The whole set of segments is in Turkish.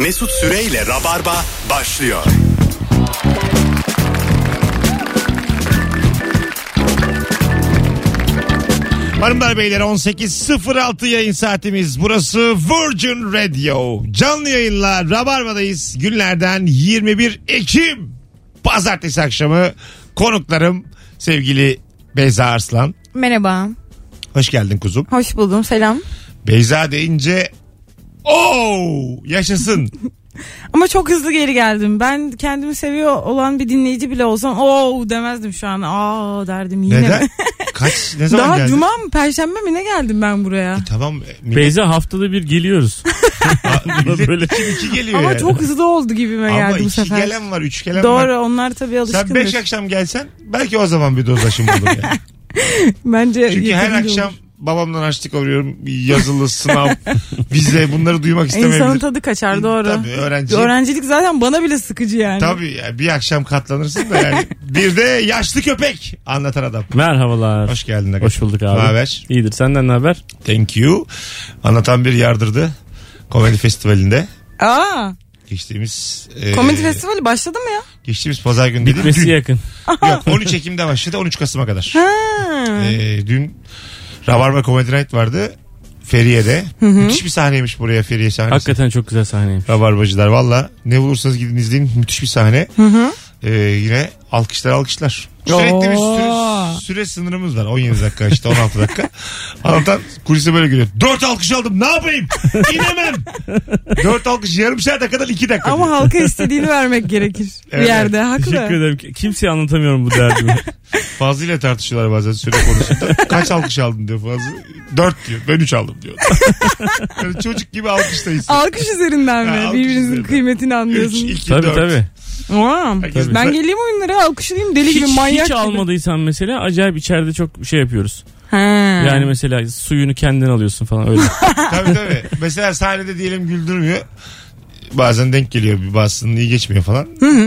Mesut Süreyle Rabarba başlıyor. Hanımlar beyler 18.06 yayın saatimiz. Burası Virgin Radio. Canlı yayınla Rabarba'dayız. Günlerden 21 Ekim. Pazartesi akşamı konuklarım sevgili Beyza Arslan. Merhaba. Hoş geldin kuzum. Hoş buldum. Selam. Beyza deyince Oo yaşasın. Ama çok hızlı geri geldim. Ben kendimi seviyor olan bir dinleyici bile olsam o demezdim şu an. Aa derdim yine Neden? Kaç ne zaman Daha geldin? cuma mı perşembe mi ne geldim ben buraya? Tamam. e, millet- Beyza haftada bir geliyoruz. Böyle- iki, iki geliyor Ama yani. çok hızlı oldu gibime Ama geldi bu iki sefer. gelen var, üç gelen Doğru var. onlar tabii alışkındır. Sen beş akşam gelsen belki o zaman bir dozlaşım olur yani. Bence Çünkü her akşam olur. Babamdan harçlık alıyorum. Yazılı, sınav, vize bunları duymak İnsanın istemeyebilir. tadı kaçar doğru. Tabii öğrenci. Öğrencilik zaten bana bile sıkıcı yani. Tabii ya, bir akşam katlanırsın da yani. Bir de yaşlı köpek anlatan adam. Merhabalar. Hoş geldin. Aga. Hoş bulduk abi. Ne haber? İyidir. Senden ne haber? Thank you. Anlatan bir yardırdı. Komedi festivalinde. Aa, Geçtiğimiz e, komedi festivali başladı mı ya? geçtiğimiz pazar günü dedim. Bitmesi Dün. yakın. Yok 13 Ekim'de başladı 13 Kasım'a kadar. Ha. Ee, dün Rabarba Comedy Night vardı. Feriye'de. Müthiş bir sahneymiş buraya Feriye sahnesi. Hakikaten çok güzel sahneymiş. Rabarbacılar valla ne bulursanız gidin izleyin müthiş bir sahne. Ee, yine alkışlar alkışlar. Sürekli bir süre, süre sınırımız var. 17 dakika işte 16 dakika. Anlatan kulise böyle gülüyor. 4 alkış aldım ne yapayım? İnemem. 4 alkış yarım saate kadar 2 dakika. Ama halka istediğini vermek gerekir Evet, bir yerde. Haklı. Teşekkür ederim. Kimseye anlatamıyorum bu derdimi. Fazlı ile tartışıyorlar bazen süre konusunda. Kaç alkış aldın diyor Fazlı. 4 diyor. Ben 3 aldım diyor. Böyle çocuk gibi alkıştayız. Alkış üzerinden Ha, mi? alkış Birbirinizin üzerinden. kıymetini 3, anlıyorsunuz. 2, tabii 4. tabii. Aa, Herkes- ben geleyim oyunlara alkışlayayım deli gibi Hiç, manyak hiç gibi. almadıysan mesela acayip içeride çok şey yapıyoruz. Ha. Yani mesela suyunu kendin alıyorsun falan öyle. Tabii tabii. Mesela sahnede diyelim güldürmüyor. Bazen denk geliyor bir bazısının iyi geçmiyor falan.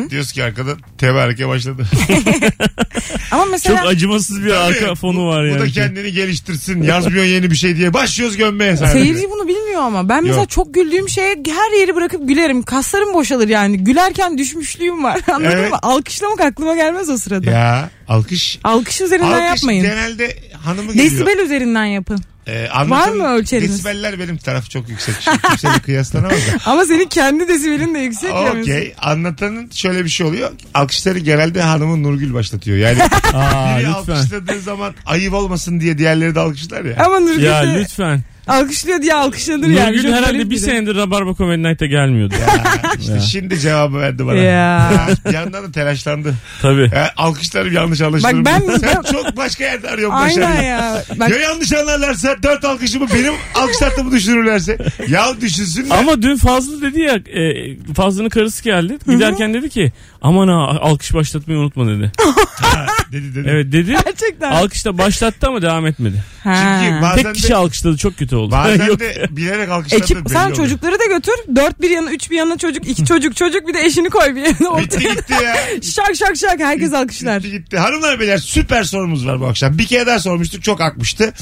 Diyoruz ki arkada tebareke başladı. Ama mesela çok acımasız bir arka fonu bu- var yani. Bu da kendini geliştirsin. Yazmıyor yeni bir şey diye. Başlıyoruz gömmeye sahnede. seyirci bunu bilmiyor ama ben mesela Yok. çok güldüğüm şeye her yeri bırakıp gülerim. Kaslarım boşalır yani. Gülerken düşmüşlüğüm var. Anladın Evet. mı? Alkışlamak aklıma gelmez o sırada. Ya alkış. Alkış üzerinden Alkış yapmayın. genelde hanımı geliyor. Desibel üzerinden yapın. Ee, anlatan- mı ölçeriniz? Desibeller benim tarafı çok yüksek. Şimdi kimseyle kıyaslanamaz da. Ama senin kendi desibelin de yüksek ya mesela. Okey. Anlatanın şöyle bir şey oluyor. Alkışları genelde hanımın Nurgül başlatıyor. Yani Aa, biri lütfen. alkışladığı zaman ayıp olmasın diye diğerleri de alkışlar ya. Ama Nurgül Ya de lütfen. Alkışlıyor diye alkışlanır yani. Nurgül Çok herhalde garip bir de. senedir Rabarba Comedy Night'a gelmiyordu. Ya işte şimdi cevabı verdi bana. Ya. Bir yandan da telaşlandı. Tabii. Ya, alkışlarım yanlış anlaşılır. Bak ben- Sen ben- çok başka yerde arıyorsun Aynen başarıyı. ya. Bak, Ya yanlış anlarlarsa dört alkışımı benim alkış tatlımı düşürürlerse. Ya düşünsünler. Ama dün Fazlı dedi ya e, Fazlı'nın karısı geldi. Giderken dedi ki aman ha alkış başlatmayı unutma dedi. Ha, dedi dedi. Evet dedi. gerçekten. Alkışta başlattı ama devam etmedi. Çünkü bazen Tek kişi de, alkışladı çok kötü oldu. bazen Yok. de bilerek alkışladı Ekip sen oluyor. çocukları da götür. Dört bir yana, üç bir yana çocuk, iki çocuk, çocuk bir de eşini koy bir yana Bitti ortaya. gitti ya. şak şak şak herkes alkışlar. Gitti gitti. Hanımlar beyler süper sorumuz var bu akşam. Bir kere daha sormuştuk çok akmıştı.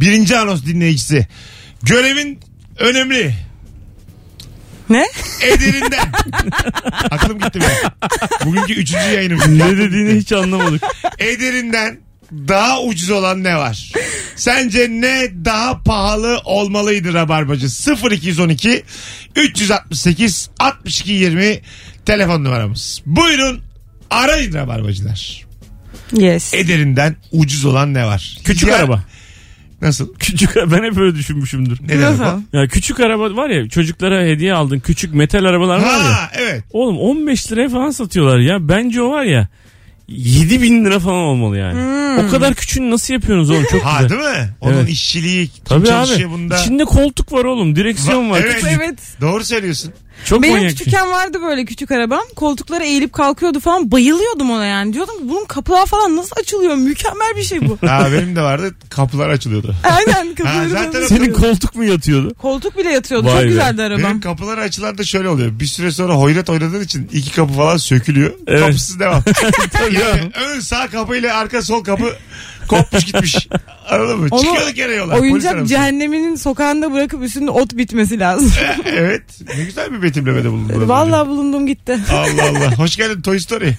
Birinci anons dinleyicisi. Görevin önemli. Ne? Ederinden. Aklım gitti benim. Bugünkü üçüncü yayınım. ne dediğini hiç anlamadık. Ederinden daha ucuz olan ne var? Sence ne daha pahalı olmalıydı Rabarbacı? 0212 368 62 20 telefon numaramız. Buyurun arayın Rabarbacılar. Yes. Ederinden ucuz olan ne var? Küçük Ya- araba. Nasıl? Küçük ben hep öyle düşünmüşümdür. Ne demek o? Ya küçük araba var ya çocuklara hediye aldın küçük metal arabalar var ya. Ha evet. Oğlum 15 liraya falan satıyorlar ya. Bence o var ya 7 bin lira falan olmalı yani. O kadar küçüğünü nasıl yapıyorsunuz oğlum çok Ha güzel. değil mi? Onun Evet. işçiliği kim Tabii çalışıyor abi. bunda? İçinde koltuk var oğlum. Direksiyon var. Evet. Evet. Doğru söylüyorsun. Çok Benim manyak. bir şey. küçükken vardı böyle küçük arabam. Koltuklara eğilip kalkıyordu falan. Bayılıyordum ona yani. Diyordum ki bunun kapılar falan nasıl açılıyor? Mükemmel bir şey bu. Ha benim de vardı. Kapılar açılıyordu. Aynen kapıları zaten falan o- Senin koltuk mu yatıyordu? Koltuk bile yatıyordu. Vay Çok be. güzeldi arabam. Benim kapılar açılan da şöyle oluyor. Bir süre sonra hoyrat oynadığın için iki kapı falan sökülüyor. Evet. Kapısız devam. Tabii yani ya. ön sağ kapı ile arka sol kapı Kopmuş gitmiş. Anladın mı? Onu Çıkıyorduk gene yola. Oyuncak cehenneminin sokağında bırakıp üstünde ot bitmesi lazım. E, evet. Ne güzel bir betimlemede bulundun. az önce. Vallahi bulundum gitti. Allah Allah. Hoş geldin Toy Story.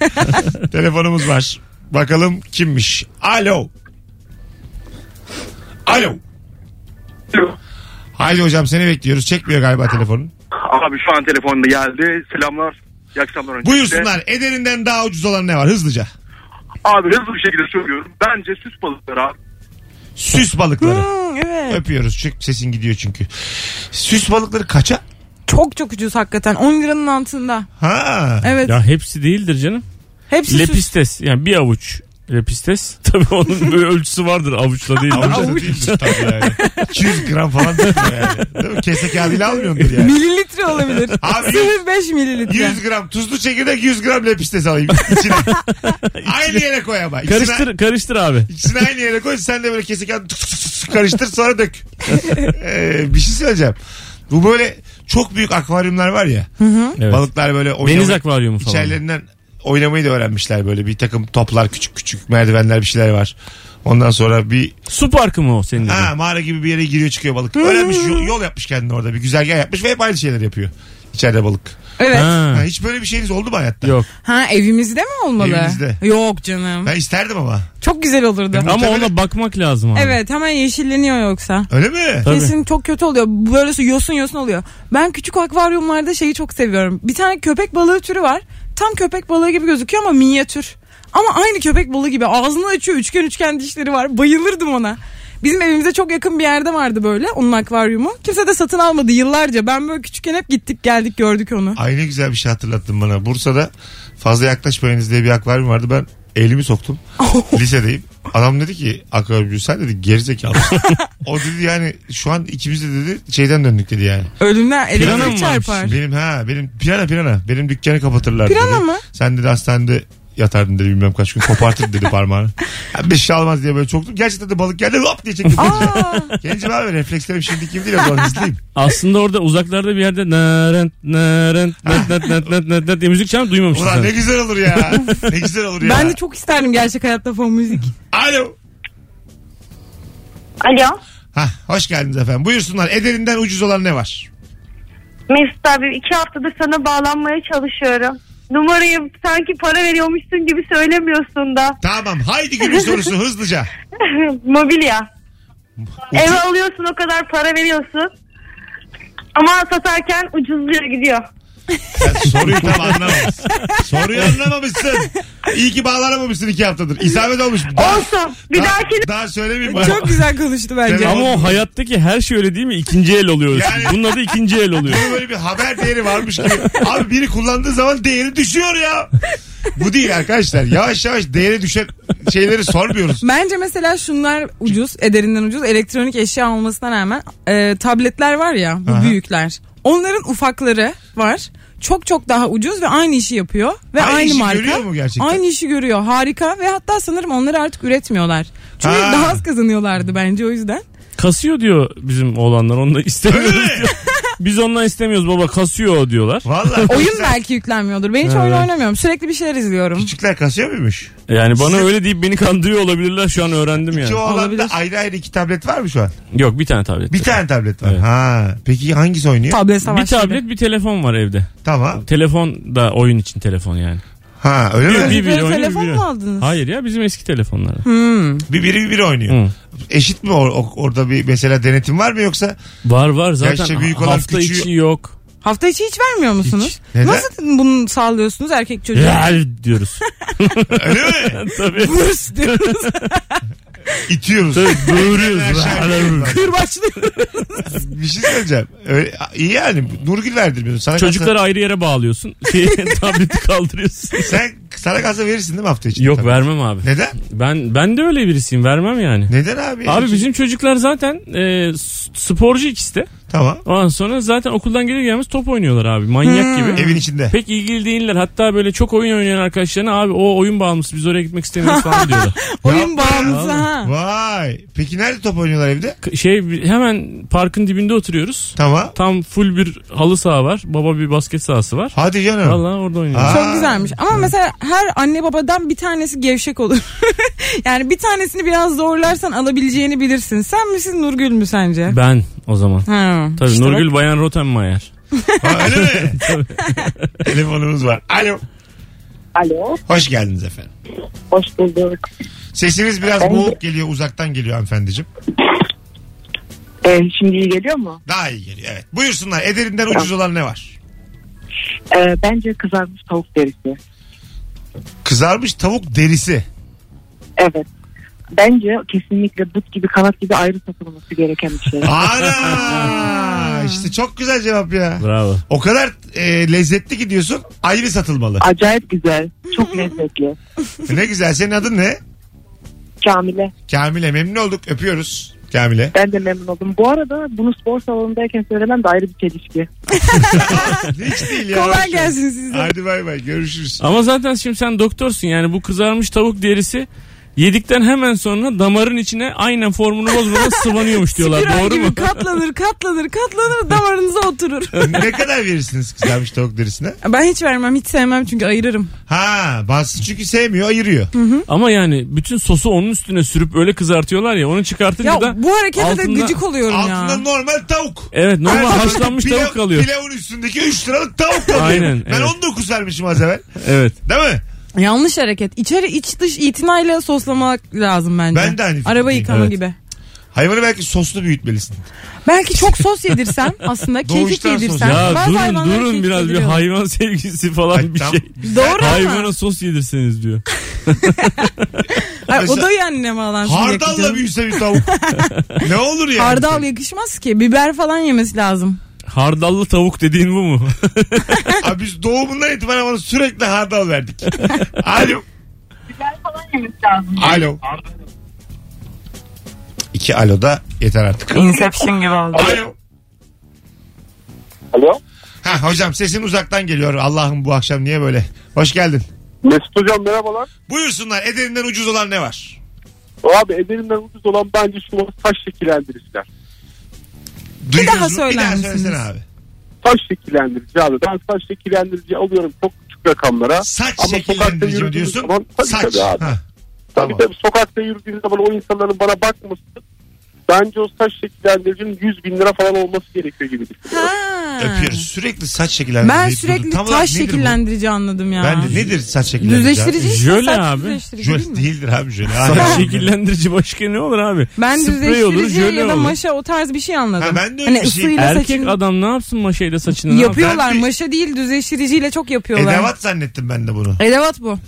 Telefonumuz var. Bakalım kimmiş? Alo. Alo. Haydi hocam seni bekliyoruz. Çekmiyor galiba telefonun. Abi şu an telefonda geldi. Selamlar. İyi akşamlar öncelikle. Buyursunlar. Ederinden daha ucuz olan ne var? Hızlıca. Abi hızlı bir şekilde söylüyorum. Bence süs balıkları abi. Süs balıkları. Hmm, evet. Öpüyoruz. Çık sesin gidiyor çünkü. Süs balıkları kaça? Çok çok ucuz hakikaten. 10 liranın altında. Ha. Evet. Ya hepsi değildir canım. Hepsi süs. Lepistes yani bir avuç lepistes. Tabii onun böyle ölçüsü vardır avuçla değil. Avuç da değildir tabii yani. 200 gram falan değildir yani. Değil mi? Kese kağıdıyla almıyordur yani. Mililitre olabilir. Abi, 0,5 mililitre. 100 gram tuzlu çekirdek 100 gram lepistes alayım içine. aynı yere koy ama. İkisini, Karıştır karıştır abi. ikisini aynı yere koy sen de böyle kese kağıdı tık tık tık tık karıştır sonra dök. Ee, bir şey söyleyeceğim. Bu böyle çok büyük akvaryumlar var ya. Evet. Balıklar böyle Deniz oynamayı, akvaryumu falan. içerilerinden oynamayı da öğrenmişler böyle. Bir takım toplar küçük küçük merdivenler bir şeyler var. Ondan sonra bir Su parkı mı o senin dediğin? ha, mağara gibi bir yere giriyor çıkıyor balık. Öğrenmiş yol, yol yapmış kendine orada bir güzergah yapmış ve hep aynı şeyler yapıyor. İçeride balık. Evet. Ha. Ha, Ha, hiç böyle bir şeyiniz oldu mu hayatta? yok. evimizde mi olmalı? Evinizde. Yok canım. Ben isterdim ama. Çok güzel olurdu. Ama- Ama ona bakmak lazım abi. Evet hemen yeşilleniyor yoksa. Öyle mi? Tabii. Kesin çok kötü oluyor. Böyle yosun yosun oluyor. Ben küçük akvaryumlarda şeyi çok seviyorum. Bir tane köpek balığı türü var. Tam köpek balığı gibi gözüküyor ama minyatür. Ama aynı köpek balığı gibi ağzını açıyor üçgen üçgen dişleri var. Bayılırdım ona. Bizim evimize çok yakın bir yerde vardı böyle onun akvaryumu. Kimse de satın almadı yıllarca. Ben böyle küçükken hep gittik geldik gördük onu. Ay ne güzel bir şey hatırlattın bana. Bursa'da fazla yaklaşmayınız diye bir akvaryum vardı. Ben elimi soktum. Lisedeyim. Adam dedi ki akvaryumcu sen dedi gerizekalı. o dedi yani şu an ikimiz de dedi şeyden döndük dedi yani. Ölümden varmış? çarpar. Benim ha benim pirana pirana. Benim dükkanı kapatırlar Pirana dedi. mı? Sen dedi hastanede yatardın dedi bilmem kaç gün kopartır dedi parmağını. Ben bir şey almaz diye böyle çoktum. Gerçekten de balık geldi hop diye çektim. Aa, Gencim abi reflekslerim şimdiki gibi değil o zaman hızlıyım. Aslında orada uzaklarda bir yerde narent narent net net net net net net diye müzik çalıp duymamışsın Ulan ne güzel olur ya. Ne güzel olur ya. ben de çok isterdim gerçek hayatta fon müzik. Alo. Alo. Hah, hoş geldiniz efendim. Buyursunlar. Ederinden ucuz olan ne var? Mesut abi iki haftadır sana bağlanmaya çalışıyorum. Numarayı sanki para veriyormuşsun gibi söylemiyorsun da. Tamam. Haydi günün sorusu hızlıca. Mobilya. Eve alıyorsun o kadar para veriyorsun. Ama satarken ucuzluyor gidiyor. Sen soruyu tam anlamamışsın. Soruyu anlamamışsın. İyi ki bağlanamamışsın iki haftadır. İsabet olmuş. Daha, Olsun. Bir daha, dahakine daha söylemeyeyim bana. Çok güzel konuştu bence. Ama o hayattaki her şey öyle değil mi? İkinci el oluyor. Yani- Bunun adı ikinci el oluyor. Bunun böyle bir haber değeri varmış gibi. Abi biri kullandığı zaman değeri düşüyor ya. Bu değil arkadaşlar. Yavaş yavaş değeri düşen şeyleri sormuyoruz. Bence mesela şunlar ucuz, ederinden ucuz. Elektronik eşya olmasına rağmen e, tabletler var ya, bu Aha. büyükler. Onların ufakları var. Çok çok daha ucuz ve aynı işi yapıyor ve Aynı aynı işi marka. görüyor mu gerçekten? Aynı işi görüyor. Harika ve hatta sanırım onları artık üretmiyorlar. Çünkü Ha. daha az kazanıyorlardı bence o yüzden. Kasıyor diyor bizim oğlanlar. Onu da istemiyoruz Öyle mi? Biz ondan istemiyoruz baba kasıyor diyorlar. Vallahi. Oyun belki yüklenmiyordur. Ben hiç oyun oynamıyorum. Sürekli bir şeyler izliyorum. Küçükler kasıyor muymuş? Yani bana öyle deyip beni kandırıyor olabilirler şu an öğrendim İki yani. oğlanda Olabilir. ayrı ayrı iki tablet var mı şu an? Yok bir tane tablet. Bir tane tablet var. Evet. Ha. Peki hangisi oynuyor? Tablet Bir savaşları. tablet bir telefon var evde. Tamam. Telefon da oyun için telefon yani. Ha öyle mi? Bir, bir, Böyle oynuyor, telefon bir biri- mu aldınız? Hayır ya bizim eski telefonlar. Hmm. Bir biri bir biri oynuyor. Hı. Eşit mi or- o- orada bir mesela denetim var mı yoksa? Var var zaten Yaşça büyük olan hafta küçüğü- içi yok. Hafta içi hiç vermiyor musunuz? Hiç. Neden? Nasıl bunu sağlıyorsunuz erkek çocuğa? Ya diyoruz. Öyle mi? Tabii. Vurs diyoruz. İtiyoruz. Tabii doğuruyoruz. Aşağı Kırbaçlıyoruz. bir şey söyleyeceğim. Öyle, iyi yani. Nurgül verdirmiyorsun. Sana Çocukları ayrı yere bağlıyorsun. Şey, tableti kaldırıyorsun. kalsa, sen sana kalsa verirsin değil mi hafta içinde? Yok Tabii. vermem abi. Neden? Ben ben de öyle birisiyim vermem yani. Neden abi? Abi bizim çocuklar zaten e, sporcu ikisi de. Tamam. Ondan sonra zaten okuldan gelir gelmez top oynuyorlar abi. Manyak gibi. Evin içinde. Pek ilgili değiller. Hatta böyle çok oyun oynayan arkadaşlarına abi o oyun bağımlısı biz oraya gitmek istemiyoruz falan diyorlar. Oyun bağımlısı ha. Vay. Peki nerede top oynuyorlar evde? K- Şey hemen parkın dibinde oturuyoruz. Tamam. Tam full bir halı saha var. Baba bir basket sahası var. Hadi canım. Vallahi orada oynuyoruz. Aa. Çok güzelmiş. Ama mesela her anne babadan bir tanesi gevşek olur. yani bir tanesini biraz zorlarsan alabileceğini bilirsin. Sen misin Nurgül mü sence? Ben o zaman. Ha, Tabii işte Nurgül Bayan Rottenmeier. Ha, öyle mi? Telefonumuz var. Alo. Alo, Hoş geldiniz efendim. hoş bulduk. Sesiniz biraz boğuk geliyor uzaktan geliyor hanımefendiciğim. Ee, şimdi iyi geliyor mu? Daha iyi geliyor evet. Buyursunlar ederinden ucuz olan ne var? Ee, bence kızarmış tavuk derisi. Kızarmış tavuk derisi. Evet. Bence kesinlikle but gibi kanat gibi ayrı satılması gereken bir şey. Ana işte çok güzel cevap ya. Bravo. O kadar e, lezzetli gidiyorsun ayrı satılmalı. Acayip güzel. Çok lezzetli. ne güzel senin adın ne? Kamile. Kamile memnun olduk öpüyoruz Kamile. Ben de memnun oldum. Bu arada bunu spor salonundayken söylemem de ayrı bir çelişki. Hiç değil ya. Kolay gelsin size. Hadi bay bay görüşürüz. Ama zaten şimdi sen doktorsun yani bu kızarmış tavuk derisi yedikten hemen sonra damarın içine aynen formunu bozmadan sıvanıyormuş diyorlar. Spiral Doğru gibi mu? katlanır katlanır katlanır damarınıza oturur. ne kadar verirsiniz kızarmış tavuk derisine? Ben hiç vermem hiç sevmem çünkü ayırırım. Ha bazısı çünkü sevmiyor ayırıyor. Ama yani bütün sosu onun üstüne sürüp öyle kızartıyorlar ya onu çıkartınca Ya da bu harekete de altında- gıcık oluyorum Altında ya. normal tavuk. Evet normal Her haşlanmış pilav- tavuk kalıyor. Pilavın üstündeki 3 liralık tavuk kalıyor. Aynen, Ben evet. 19 vermişim az evvel. Evet. Değil mi? Yanlış hareket. İçeri iç dış itinayla soslamak lazım bence. Ben de aynı Araba fikirdeyim. yıkama Evet. gibi. Hayvanı belki soslu büyütmelisin. Belki çok sos yedirsem aslında kekik Doğuştan sos. yedirsem. Ya bazı durun hayvanlara durun biraz bir hayvan sevgisi falan Ay, bir tam- şey. Doğru Hayvana ama. sos yedirseniz diyor. Ay, o da yani bağlansın. Hardalla büyüse bir tavuk. ne olur yani? Hardal yakışmaz ki. Biber falan yemesi lazım. Hardallı tavuk dediğin bu mu? Abi biz doğumundan itibaren ona sürekli hardal verdik. Alo. Alo. İki alo da yeter artık. Inception gibi oldu. Alo. Alo. Ha hocam sesin uzaktan geliyor. Allah'ım bu akşam niye böyle? Hoş geldin. Mesut hocam merhabalar. Buyursunlar ederinden ucuz olan ne var? Abi ederinden ucuz olan bence şu saç şekillendiriciler. Duydunuz daha söyler Bir daha misiniz? söylesene abi. Saç şekillendirici abi. Ben saç şekillendirici alıyorum çok küçük rakamlara. Saç şekillendirici mi diyorsun? zaman- tabii Saç. tabii abi. Ha, Tabii Tamam. tabii sokakta yürüdüğüm zaman o insanların bana bakması bence o saç şekillendiricinin 100 bin lira falan olması gerekiyor gibi düşünüyorum. Ha. Öpüyoruz. Sürekli saç şekillendirici. Ben deyip sürekli durdun. Tam olarak taş nedir bu? şekillendirici anladım ya. Ben de nedir saç şekillendirici? Düzleştirici işte, Jöle saç abi. düzleştirici değil Jöle mi? değildir abi jöle. Saç şekillendirici başka ne olur abi? Ben Sprey olur, düzleştirici jöle ya da olur. maşa o tarz bir şey anladım. Ha, ben de öyle hani bir şey- ısıyla Erkek saçını adam ne yapsın maşayla saçını? ne yapsın? yapıyorlar. Ben Maşa değil düzleştiriciyle çok yapıyorlar. Edevat zannettim ben de bunu. Edevat bu.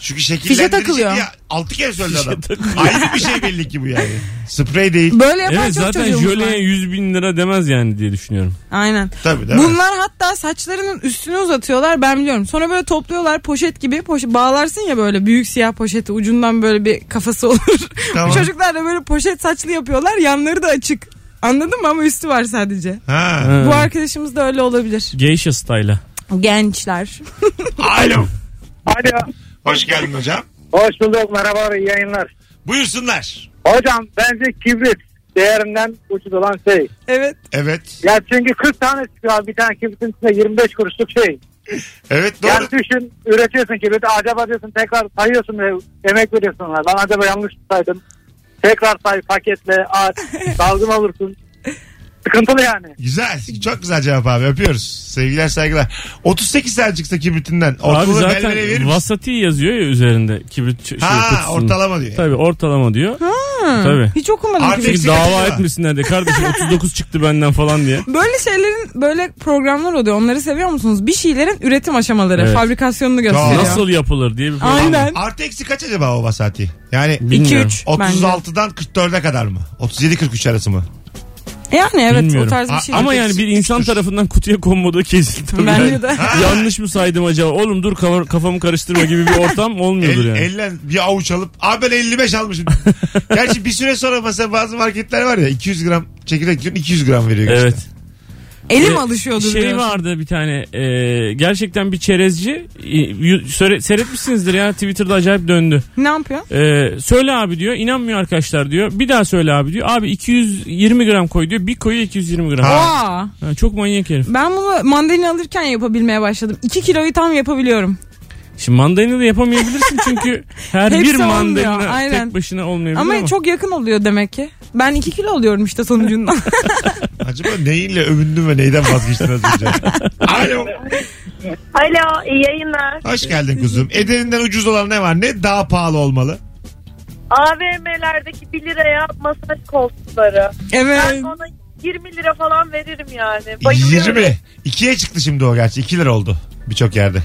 Çünkü şekillendirici takılıyor. diye altı kere söyledi adam. Ayrı bir şey belli ki bu yani. Sprey değil. Böyle yapan Evet çok zaten çocuğumuz var. jöleye 100 bin lira demez yani diye düşünüyorum. Aynen. Tabii değil mi? Bunlar hatta saçlarının üstüne uzatıyorlar ben biliyorum. Sonra böyle topluyorlar poşet gibi poşet bağlarsın ya böyle büyük siyah poşeti ucundan böyle bir kafası olur. Tamam. Bu çocuklar da böyle poşet saçlı yapıyorlar yanları da açık. Anladın mı ama üstü var sadece. Ha. Ha. Bu arkadaşımız da öyle olabilir. Geisha style'a. Gençler. Alo. Alo. Hoş geldin hocam. Hoş bulduk. Merhaba. iyi yayınlar. Buyursunlar. Hocam bence kibrit değerinden ucuz olan şey. Evet. Evet. Ya çünkü 40 tane çıkıyor. Bir tane kibritin içinde 25 kuruşluk şey. Evet doğru. Yani düşün üretiyorsun kibriti. Acaba diyorsun tekrar sayıyorsun ve emek veriyorsun. Ben acaba yanlış saydım. Tekrar say paketle aç. Dalgın olursun. Sıkıntılı yani. Güzel. Çok güzel cevap abi. Öpüyoruz. Sevgiler saygılar. 38 tane çıksa kibritinden. Abi Ortalığı zaten belvele verir misin? vasati yazıyor ya üzerinde kibrit ç- şey Ha kutusunun. ortalama diyor. Tabii ortalama diyor. Tabii. Hiç okumadım. Artık- kibrit. Çünkü Eksik dava etmesinler de kardeşim 39 çıktı benden falan diye. Böyle şeylerin böyle programlar oluyor. Onları seviyor musunuz? Bir şeylerin üretim aşamaları, Evet. fabrikasyonunu gösteriyor. Nasıl yapılır diye bir program. Aynen. Artı eksi kaç acaba o vasati? Yani Bilmiyorum. 2-3 bence. 36'dan 44'e kadar mı? 37-43 arası mı? Yani evet Bilmiyorum. o tarz bir A- şey. Ama Artık yani bir insan tarafından kutuya konmadığı kesin tabii. Bence yani. de. Yanlış mı saydım acaba? Oğlum dur kafa- kafamı karıştırma gibi bir ortam olmuyordur El, yani. Elle bir avuç alıp abi ben 55 almışım. Gerçi bir süre sonra mesela bazı marketler var ya 200 gram çekirdek diyorsun 200 gram veriyor. Evet. işte. Elim Ee, alışıyordur. Şey vardı bir tane e, gerçekten bir çerezci e, seyretmişsinizdir ya Twitter'da acayip döndü. Ne yapıyor? E, söyle abi diyor inanmıyor arkadaşlar diyor. Bir daha söyle abi diyor. Abi 220 gram koy diyor. Bir koyu 220 gram. Ha. Ha, çok manyak herif. ben bunu mandalina alırken yapabilmeye başladım. 2 kiloyu tam yapabiliyorum. Şimdi mandalina da yapamayabilirsin çünkü her Hepsi bir olmuyor, mandalina aynen. tek başına olmayabilir ama. Ama, çok yakın oluyor demek ki. Ben 2 kilo oluyorum işte sonucundan. Acaba neyle övündün ve neyden vazgeçtin az önce? Alo. Alo iyi yayınlar. Hoş geldin kuzum. Ederinden ucuz olan ne var? Ne daha pahalı olmalı? AVM'lerdeki 1 liraya masaj koltukları. evet. Ben ona 20 lira falan veririm yani. 20. İkiye çıktı şimdi o gerçi. 2 lira oldu birçok yerde.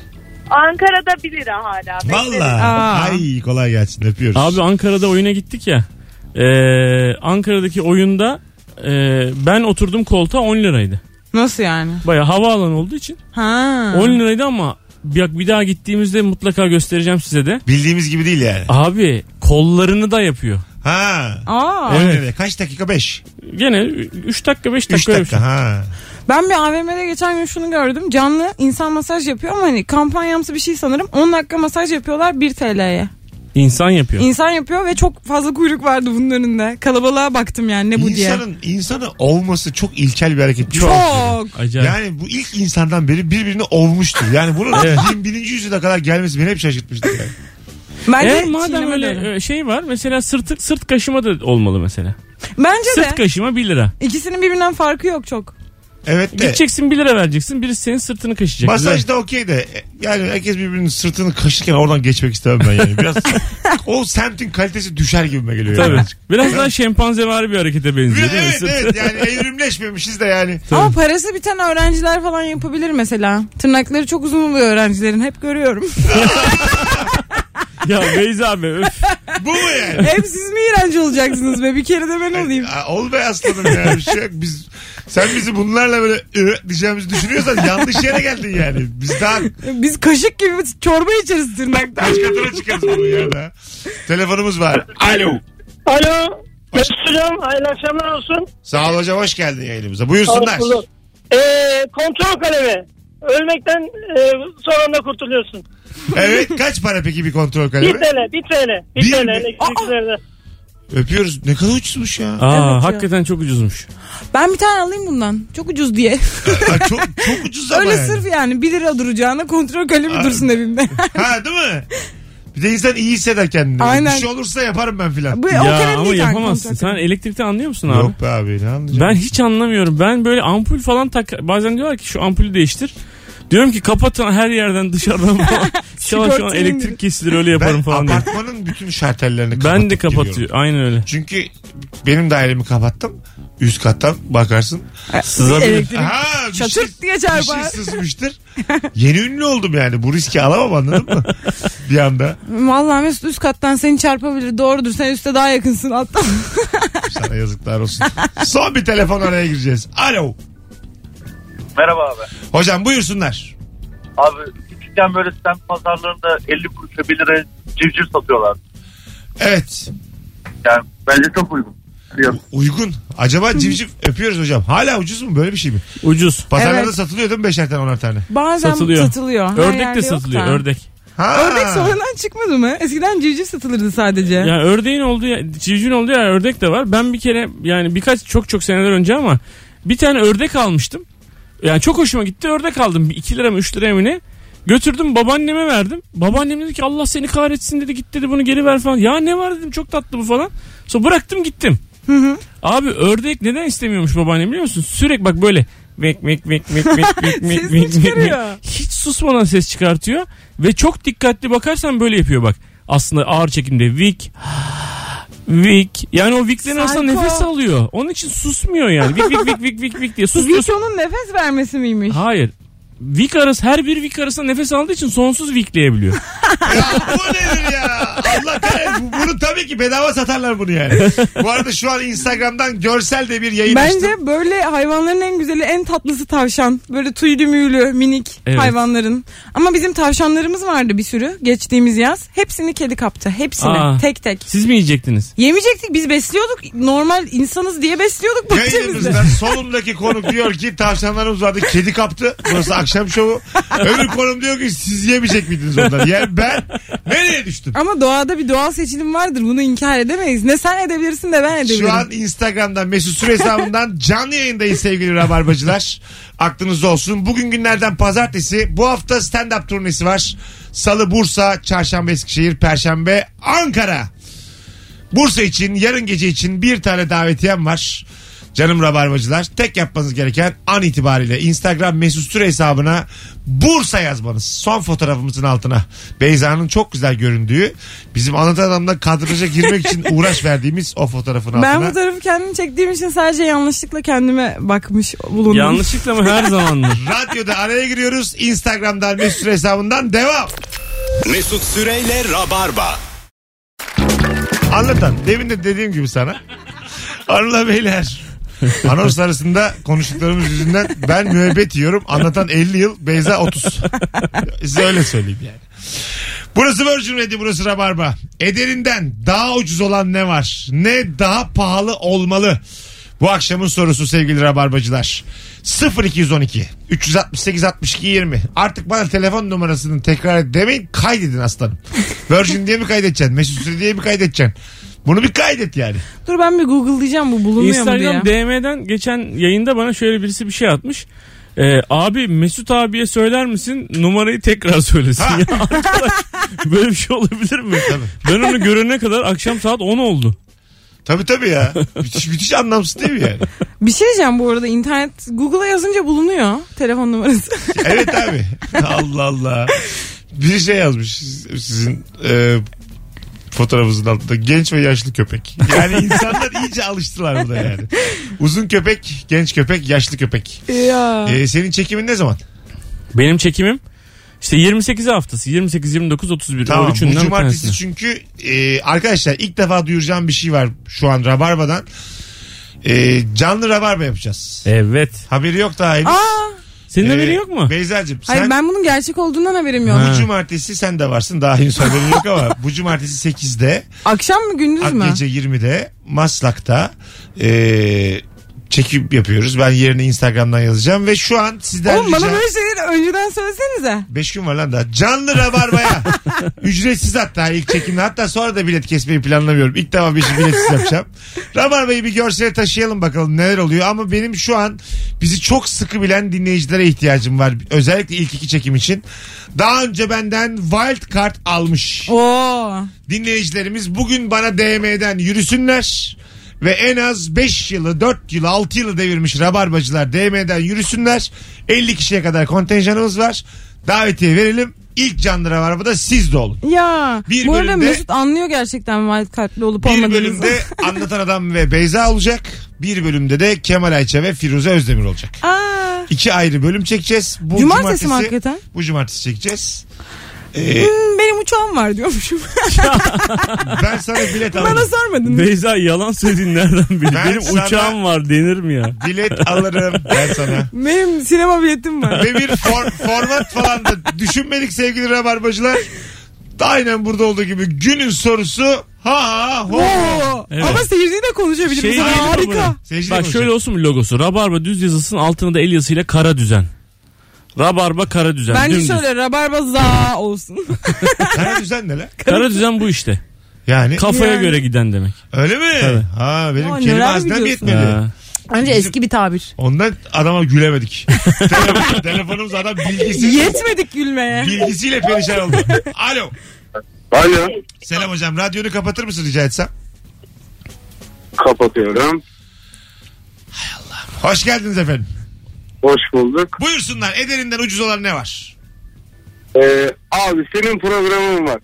Ankara'da 1 lira hala. Valla. Aa. Ay kolay gelsin öpüyoruz. Abi Ankara'da oyuna gittik ya. Ee, Ankara'daki oyunda e, ben oturdum koltuğa 10 liraydı. Nasıl yani? Baya havaalanı olduğu için Ha. 10 liraydı ama bir, bir daha gittiğimizde mutlaka göstereceğim size de. Bildiğimiz gibi değil yani. Abi kollarını da yapıyor. Ha. Aa. Evet. Evet. Kaç dakika? 5. Gene 3 dakika 5 3 dakika. öyle bir şey. dakika. Ha. Ben bir AVM'de geçen gün şunu gördüm. Canlı insan masaj yapıyor ama hani kampanyamsı bir şey sanırım. 10 dakika masaj yapıyorlar 1 TL'ye. İnsan yapıyor. İnsan yapıyor ve çok fazla kuyruk vardı bunun önünde. Kalabalığa baktım yani ne bu diye. İnsanın, insanı olması çok ilkel bir hareket. Çok. Acayip. Yani bu ilk insandan beri birbirini olmuştur. Yani bunun bin- bininci yüzyıla kadar gelmesi beni hep şaşırtmıştır yani. Bence Eğer madem öyle e, şey var mesela sırt sırt kaşıma da olmalı mesela. Bence Sırt de kaşıma 1 lira. ikisinin birbirinden farkı yok çok. Evet de. Gideceksin 1 lira vereceksin. Birisi senin sırtını kaşıyacak. Masaj da okey de yani herkes birbirinin sırtını kaşırken oradan geçmek istemem ben yani. Biraz o semtin kalitesi düşer gibime geliyor. Tabii. Yani. Biraz daha şempanzevari bir harekete benziyor değil mi? Evet Sırt- evet yani evrimleşmemişiz de yani. Ama parası biten öğrenciler falan yapabilir mesela. Tırnakları çok uzun oluyor öğrencilerin hep görüyorum. ya Beyza abi öf. Bu mu yani? hep siz mi iğrenç olacaksınız be bir kere de ben olayım. Aa, Ol be aslanım ya bir şey yok. Biz, sen bizi bunlarla böyle ı diyeceğimizi düşünüyorsan yanlış yere geldin yani. Biz daha Biz kaşık gibi çorba içeriz tırnaktan. kaç katına çıkarız bunun ya da. Telefonumuz var. Alo. Alo. Mesut hocam hayırlı akşamlar olsun. Sağ ol hocam hoş geldin yayınımıza. Buyursunlar. Hoş bulduk. Ee, kontrol kalemi. Ölmekten e, son anda kurtuluyorsun. Evet kaç para peki bir kontrol 1 kalemi? TL, 1 TL, 1 Bir TL mi? elektriklerde. Öpüyoruz. Ne kadar ucuzmuş ya. Aa, Evet ya. hakikaten çok ucuzmuş. Ben bir tane alayım bundan. Çok ucuz diye. Aa, çok çok ucuz ama Öyle yani. sırf yani 1 lira duracağına kontrol kalemi dursun evimde. Ha değil mi? Bir de insan iyi hisseder kendini. Aynen. Bir şey olursa yaparım ben filan. Bu, o ya kalem ama değil yani yapamazsın. kontrol Sen kalemi. elektrikten anlıyor musun abi? Yok be abi ne anlayacağım. Ben hiç anlamıyorum. Ben böyle ampul falan tak bazen diyorlar ki şu ampulü değiştir. Diyorum ki kapatın her yerden dışarıdan falan. Şu an elektrik kesilir öyle yaparım ben falan diye. apartmanın bütün şartellerini Ben kapatıp de giriyorum. kapatıyor. Aynen öyle. Çünkü benim dairemi kapattım. Üst kattan bakarsın. Sızabilir. Elektrik Ha, bir şey, diye bir şey çarpar. sızmıştır. Yeni ünlü oldum yani. Bu riski alamam anladın mı? bir anda. Vallahi Mesut üst kattan seni çarpabilir. Doğrudur sen üste daha yakınsın hatta. Sana yazıklar olsun. Son bir telefon araya gireceğiz. Alo. Merhaba abi. Hocam buyursunlar. Abi küçükken böyle semt pazarlarında 50 kuruşa 1 liraya civciv satıyorlar. Evet. Yani bence çok uygun. Fiyat. Uygun. Acaba civciv öpüyoruz hocam. Hala ucuz mu? Böyle bir şey mi? Ucuz. Pazarlarda Evet. satılıyor değil mi? Beşer tane onar tane. Bazen Satılıyor. satılıyor. Her Ördek yerde de yok satılıyor. da. Ördek. Ha. Ördek sonradan çıkmadı mı? Eskiden civciv satılırdı sadece. Ya ördeğin olduğu yer, civcivin olduğu yer ördek de var. Ben bir kere yani birkaç çok çok seneler önce ama bir tane ördek almıştım. Yani çok hoşuma gitti ördek aldım. 2 lira mı 3 lira mı ne? Götürdüm babaanneme verdim. Babaannem dedi ki Allah seni kahretsin dedi git dedi bunu geri ver falan. Ya ne var dedim çok tatlı bu falan. Sonra bıraktım gittim. Abi ördek neden istemiyormuş babaannem biliyor musun? Sürekli bak böyle mek mek mek mek mek mek mek mek mek mek. Hiç susmadan ses çıkartıyor ve çok dikkatli bakarsan böyle yapıyor bak. Aslında ağır çekimde vik vik yani o viklerin arasında Psycho. nefes alıyor. Onun için susmuyor yani. Vik vik vik vik vik vik diye susmuyorsun. Vico'nun nefes vermesi miymiş? Hayır. Vik arası her bir vik arasında nefes aldığı için sonsuz vikleyebiliyor. Ya bu nedir ya? Allah kahretsin. Bu- Bunu tabii ki bedava satarlar bunu yani. Bu arada şu an Instagram'dan görsel de bir yayın açtım. Bence böyle hayvanların en güzeli en tatlısı tavşan. Böyle tüylü müylü minik Evet. hayvanların. Ama bizim tavşanlarımız vardı bir sürü geçtiğimiz yaz. Hepsini kedi kaptı. Hepsini Aa. tek tek. Siz mi yiyecektiniz? Yemeyecektik biz besliyorduk. Normal insanız diye besliyorduk bahçemizde. Yayınımızda solumdaki konuk diyor ki tavşanlarımız vardı kedi kaptı. Burası akşam şovu. Öbür konum diyor ki siz yemeyecek miydiniz onları? Yani ben nereye düştüm? Ama doğada bir doğal seçilim vardır. Bunu inkar edemeyiz. Ne sen edebilirsin de ben edebilirim. Şu an Instagram'dan Mesut Süre hesabından canlı yayındayız sevgili Rabarbacılar. Aklınızda olsun. Bugün günlerden pazartesi. Bu hafta stand-up turnesi var. Salı Bursa, Çarşamba Eskişehir, Perşembe Ankara. Bursa için yarın gece için bir tane davetiyem var. Canım Rabarbacılar. Tek yapmanız gereken an itibariyle Instagram Mesut Süre hesabına Bursa yazmanız. Son fotoğrafımızın altına. Beyza'nın çok güzel göründüğü bizim anlatan adamla kadraja girmek için uğraş verdiğimiz o fotoğrafın altına. Ben bu tarafı kendim çektiğim için sadece yanlışlıkla kendime bakmış bulundum. Yanlışlıkla mı her zaman mı? Radyoda araya giriyoruz. Instagram'dan Mesut Süre hesabından devam. Mesut Süreyle Rabarba. Anlatan. Demin de dediğim gibi sana. Hanımlar beyler. Anons arasında konuştuklarımız yüzünden ben müebbet yiyorum. Anlatan 50 yıl, Beyza 30. Size öyle söyleyeyim yani. Burası Virgin Radio, burası Rabarba. Ederinden daha ucuz olan ne var? Ne daha pahalı olmalı? Bu akşamın sorusu sevgili Rabarbacılar. 0212 368 62 20. Artık bana telefon numarasını tekrar et demeyin kaydedin aslanım. Virgin diye mi kaydedeceksin? Mesut diye mi kaydedeceksin? Bunu bir kaydet yani. Dur ben bir google'layacağım bu bulunuyor mu diye. Instagram DM'den geçen yayında bana şöyle birisi bir şey atmış. Ee, abi Mesut abiye söyler misin numarayı tekrar söylesin Ha. ya arkadaş böyle bir şey olabilir mi? Ben onu görene kadar akşam saat 10 oldu. Tabii tabii ya. müthiş, müthiş anlamsız değil mi yani? Bir şey diyeceğim bu arada internet Google'a yazınca bulunuyor telefon numarası. Evet abi. Allah Allah. Bir şey yazmış sizin e, fotoğrafınızın altında. Genç ve yaşlı köpek. Yani insanlar iyice alıştılar buna yani. Uzun köpek, genç köpek, yaşlı köpek. ya. E, senin çekimin ne zaman? Benim çekimim işte 28 haftası 28 29 31 o Tamam bu cumartesi çünkü e, arkadaşlar ilk defa duyuracağım bir şey var şu an Rabarba'dan. E, canlı Rabarba yapacağız. Evet. Haberi yok daha henüz. Aa, Senin E, haberin yok mu? Beyza'cığım hayır sen ben bunun gerçek olduğundan haberim yok. Ha. bu cumartesi sen de varsın daha henüz haberin yok ama bu cumartesi 8'de Akşam mı gündüz mü? gece 20'de Maslak'ta e, çekim yapıyoruz. Ben yerini Instagram'dan yazacağım ve şu an sizden Oğlum bana böyle şeyleri önceden söylesenize. 5 gün var lan daha. Canlı rabarbaya. Ücretsiz hatta ilk çekimde. Hatta sonra da bilet kesmeyi planlamıyorum. İlk defa bir şey biletsiz yapacağım. Rabarbayı bir görsele taşıyalım bakalım neler oluyor. Ama benim şu an bizi çok sıkı bilen dinleyicilere ihtiyacım var. Özellikle ilk iki çekim için. Daha önce benden wild card almış Oo. dinleyicilerimiz bugün bana DM'den yürüsünler ve en az 5 yılı 4 yılı 6 yılı devirmiş rabarbacılar DM'den yürüsünler. 50 kişiye kadar kontenjanımız var. Davetiye verelim. İlk canlı rabarbada siz de olun. Ya. Bir bu arada bölümde- Mesut anlıyor gerçekten wild card'lı olup bir olmadığınızı. bölümde anlatan adam ve Beyza olacak. Bir bölümde de Kemal Ayça ve Firuze Özdemir olacak. Aa. İki ayrı bölüm çekeceğiz. Bu Cumartesi mi hakikaten? bu cumartesi çekeceğiz. Ee, benim uçağım var diyormuşum. ben sana bilet alırım Bana sormadın. Beyza yalan söylediğin nereden bildin? Ben Benim sana- uçağım var denir mi ya? bilet alırım ben sana Benim sinema biletim var. Ve bir for- format falan da düşünmedik sevgili rabarbacılar. Aynen burada olduğu gibi günün sorusu ha ha ho. Oo. Evet. Ama seyirci de konuşabilir. Şey harika. Bak şöyle olsun mu logosu? Rabarba düz yazısının altına da el yazısıyla kara düzen. Rabarba kara düzen. Bence dümdüz. şöyle rabarba za olsun. Kara düzen ne lan? Kara düzen bu işte. Yani Kafaya Yani. göre giden demek. öyle mi? Tabii. Ha benim Aa, kelime neler biliyorsun. yetmedi. Ha. Bence eski bir tabir. Ondan adama gülemedik. Telefon- Telefonumuz adam bilgisi, Yetmedik gülmeye. bilgisiyle perişan oldu. Alo. Alo. Selam hocam. Radyonu kapatır mısın rica etsem? Kapatıyorum. Hoş geldiniz efendim. Hoş bulduk. Buyursunlar. Ederinden ucuz olan ne var? Ee, abi senin programın var.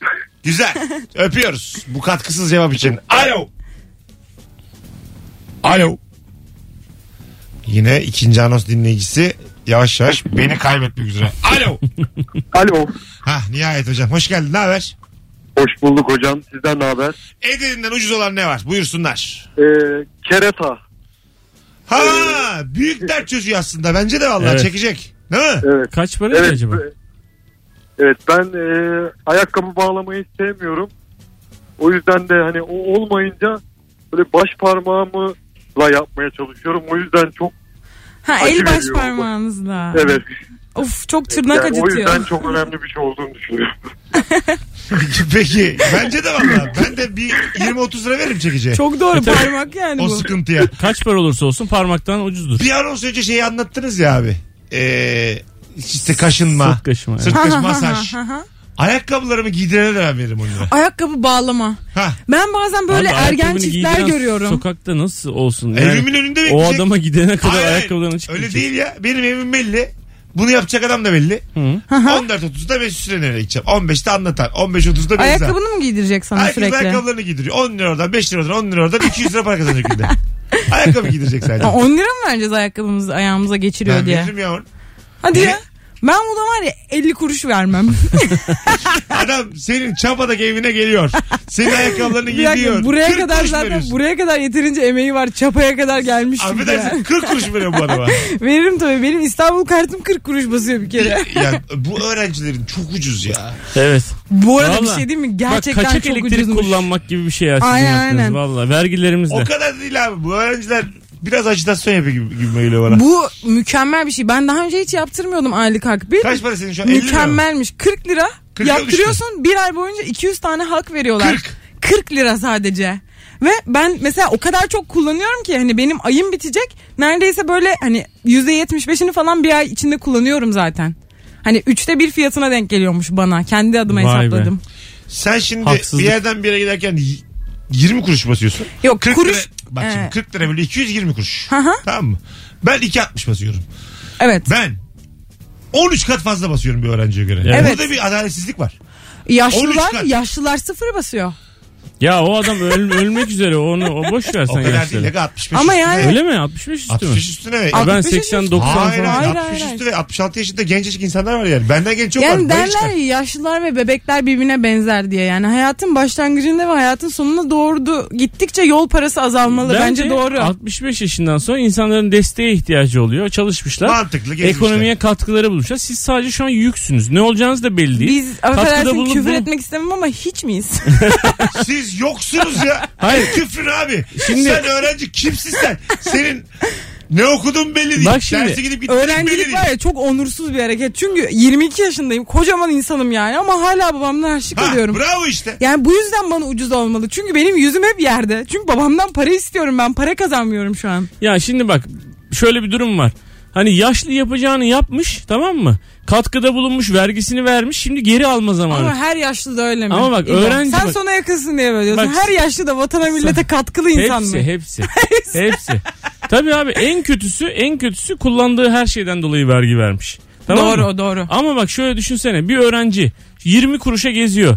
Güzel. Öpüyoruz. Bu katkısız cevap için. Alo. Alo. Yine ikinci anons dinleyicisi yavaş yavaş beni kaybetmek üzere. Alo. Alo. Ha nihayet hocam. Hoş geldin. Ne haber? Hoş bulduk hocam. Sizden ne haber? Ederinden ucuz olan ne var? Buyursunlar. Ee, kereta. Ha büyük dert çözüyor aslında. Bence de vallahi Evet. çekecek. Değil mi? Evet. Kaç para Evet. acaba? Evet ben e, ayakkabı bağlamayı sevmiyorum. O yüzden de hani o olmayınca böyle baş parmağımla yapmaya çalışıyorum. O yüzden çok Ha Acı el baş veriyor bu. parmağınızla. evet. Of çok tırnak Yani o acıtıyor. yüzden çok önemli bir şey olduğunu düşünüyorum. Peki bence de vallahi. Ben de bir 20-30 lira veririm çekeceğe. Çok doğru parmak yani o bu. sıkıntıya. Kaç para olursa olsun parmaktan ucuzdur. Bir anons önce şeyi anlattınız ya abi. Ee, işte kaşınma. Sırt kaşıma. Sırt kaşı masaj. Ayakkabılarımı giydirene de ben veririm 10 lira. Ayakkabı bağlama. Ha. Ben bazen böyle Abi ergen ayakkabını çiftler giydiren görüyorum. Sokakta nasıl olsun? Yani Evimin önünde o bekleyecek. adama gidene kadar Hayır, hayır. ayakkabılarını çıkacak. Öyle değil ya. Benim evim belli. Bunu yapacak adam da belli. Hı. 14.30'da Mesut Süren'e gideceğim. 15'te anlatan. 15.30'da Beyza. Ayakkabını mı giydirecek sana Herkes sürekli? ayakkabılarını giydiriyor. 10 lira oradan, 5 lira oradan, 10 lira oradan 200 lira para kazanacak günde. Ayakkabı giydirecek sadece. Ha, 10 lira mı vereceğiz ayakkabımızı ayağımıza geçiriyor Ben diye? veririm ya onu. Hadi Ne? ya. Ben buna var ya 50 kuruş vermem. Adam senin çapadaki evine geliyor. Senin ayakkabılarını bir dakika giydiriyor. buraya 40 kadar kuruş zaten veriyorsun. buraya kadar yeterince emeği var. Çapaya kadar gelmiş çünkü Affedersin ya. 40 kuruş veriyor bu adama. Veririm tabii. Benim İstanbul kartım 40 kuruş basıyor bir kere. ya bu öğrencilerin çok ucuz ya. Evet. Bu arada bir Vallahi. şey değil mi? Bak Gerçekten kaçak çok elektrik ucuzmuş. kullanmak gibi bir şey ya sizin Aynen, yaptığınız aynen. valla. Vergilerimizle. O kadar değil abi. Bu öğrenciler biraz ajitasyon yapıyor gibi, gibi geliyor bana. Bu mükemmel bir şey. Ben daha önce hiç yaptırmıyordum aylık hak. Bir Kaç para senin şu an? 50 lira mı? mükemmelmiş. 40 lira 40 lira yaptırıyorsun. Bir ay boyunca 200 tane hak veriyorlar. 40. 40 lira sadece. Ve ben mesela o kadar çok kullanıyorum ki hani benim ayım bitecek. Neredeyse böyle hani %75'ini falan bir ay içinde kullanıyorum zaten. Hani üçte bir fiyatına denk geliyormuş bana. Kendi adıma Vay be. hesapladım. Sen şimdi Haksızlık. bir yerden bir yere giderken y- 20 kuruş basıyorsun. Yok 40 kuruş. Lira, bak şimdi 40 lira bölü 220 kuruş. Hı hı. Tamam mı? Ben 2.60 basıyorum. Evet. Ben 13 kat fazla basıyorum bir öğrenciye göre. Evet. Burada bir adaletsizlik var. 13 Yaşlılar kat. yaşlılar sıfır basıyor. Ya o adam öl- ölmek üzere onu o boş ver O sen değil. yaşları. Aga 65 Ama üstüne. yani- Öyle mi? 65 üstü mü? 65 üstüne ve Ya ben 65 80 90 Hayır, falan. hayır, Hayır, 60 hayır, üstü ve 66 yaşında gençecik insanlar var yani. Benden genç çok var. Yani Ben hiç derler ya yaşlılar ve bebekler birbirine benzer diye. Yani hayatın başlangıcında ve hayatın sonuna doğru gittikçe yol parası azalmalı. Bence, doğru. 65 yaşından sonra insanların desteğe ihtiyacı oluyor. Çalışmışlar. Mantıklı gezmişler. Ekonomiye katkıları bulmuşlar. Siz sadece şu an yüksünüz. Ne olacağınız da belli değil. Biz affedersin bulunup küfür etmek istemem ama hiç miyiz? Siz yoksunuz ya. Hayır. Küfrün abi. Şimdi- Sen öğrenci kimsin sen? Senin ne okudun belli değil. Bak şimdi, Derse gidip gitmediğin belli değil. var ya çok onursuz bir hareket. Çünkü 22 yaşındayım. Kocaman insanım yani ama hala babamdan harçlık Ha, alıyorum. bravo işte. Yani bu yüzden bana ucuz olmalı. Çünkü benim yüzüm hep yerde. Çünkü babamdan para istiyorum ben. Para kazanmıyorum şu an. Ya şimdi bak şöyle bir durum var. Hani yaşlı yapacağını yapmış tamam mı? Katkıda bulunmuş vergisini vermiş şimdi geri alma zamanı. Ama her yaşlı da öyle mi? Ama bak, İbo, öğrenci Sen bak- sona yakınsın diye böyle diyorsun. Bak- her yaşlı da vatana millete katkılı insan hepsi, mı? hepsi hepsi. Tabii abi en kötüsü en kötüsü kullandığı her şeyden dolayı vergi vermiş. Tamam doğru mı? doğru. Ama bak şöyle düşünsene bir öğrenci 20 kuruşa geziyor.